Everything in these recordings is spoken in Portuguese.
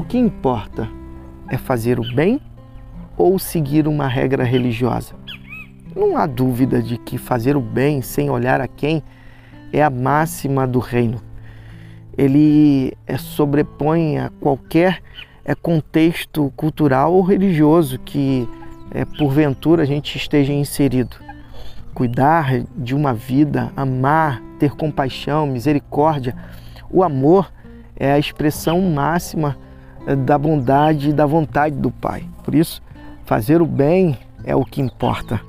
O que importa é fazer o bem ou seguir uma regra religiosa? Não há dúvida de que fazer o bem sem olhar a quem é a máxima do reino. Ele é, sobrepõe a qualquer é, contexto cultural ou religioso que, é, porventura, a gente esteja inserido. Cuidar de uma vida, amar, ter compaixão, misericórdia, o amor é a expressão máxima da bondade e da vontade do Pai. Por isso, fazer o bem é o que importa.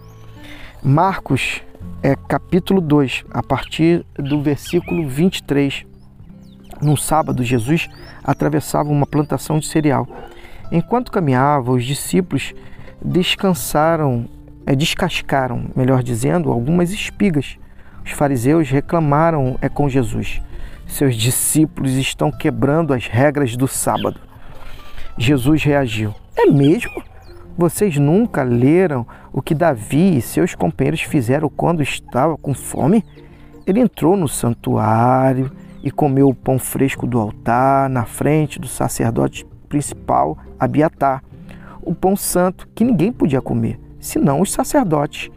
Marcos é capítulo 2, a partir do versículo 23. Num sábado, Jesus atravessava uma plantação de cereal. Enquanto caminhava, os discípulos descansaram, é, descascaram, melhor dizendo, algumas espigas. Os fariseus reclamaram é com Jesus. Seus discípulos estão quebrando as regras do sábado. Jesus reagiu: É mesmo? Vocês nunca leram o que Davi e seus companheiros fizeram quando estava com fome? Ele entrou no santuário e comeu o pão fresco do altar na frente do sacerdote principal, Abiatar, o pão santo que ninguém podia comer, senão os sacerdotes,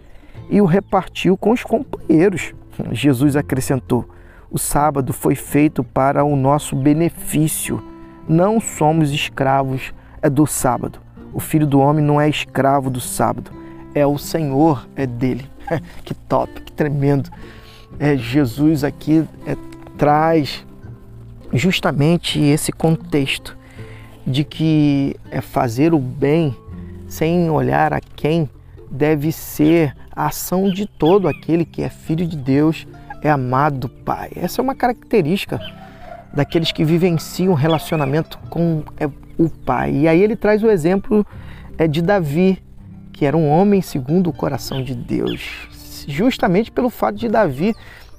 e o repartiu com os companheiros. Jesus acrescentou: O sábado foi feito para o nosso benefício. Não somos escravos é do sábado. O filho do homem não é escravo do sábado, é o Senhor, é dele. que top, que tremendo. É, Jesus aqui é, traz justamente esse contexto de que é fazer o bem sem olhar a quem deve ser a ação de todo aquele que é filho de Deus, é amado do Pai. Essa é uma característica daqueles que vivenciam um relacionamento com é, o pai. E aí ele traz o exemplo é, de Davi, que era um homem segundo o coração de Deus, justamente pelo fato de Davi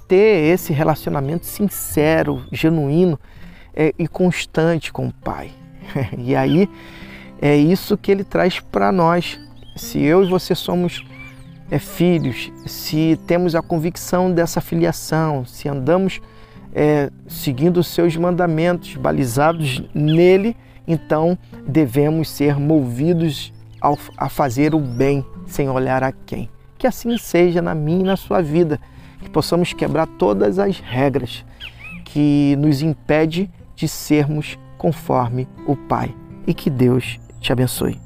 ter esse relacionamento sincero, genuíno é, e constante com o pai. E aí é isso que ele traz para nós. Se eu e você somos é, filhos, se temos a convicção dessa filiação, se andamos é, seguindo os seus mandamentos, balizados nele, então devemos ser movidos ao, a fazer o bem sem olhar a quem. Que assim seja na minha e na sua vida, que possamos quebrar todas as regras que nos impede de sermos conforme o Pai. E que Deus te abençoe.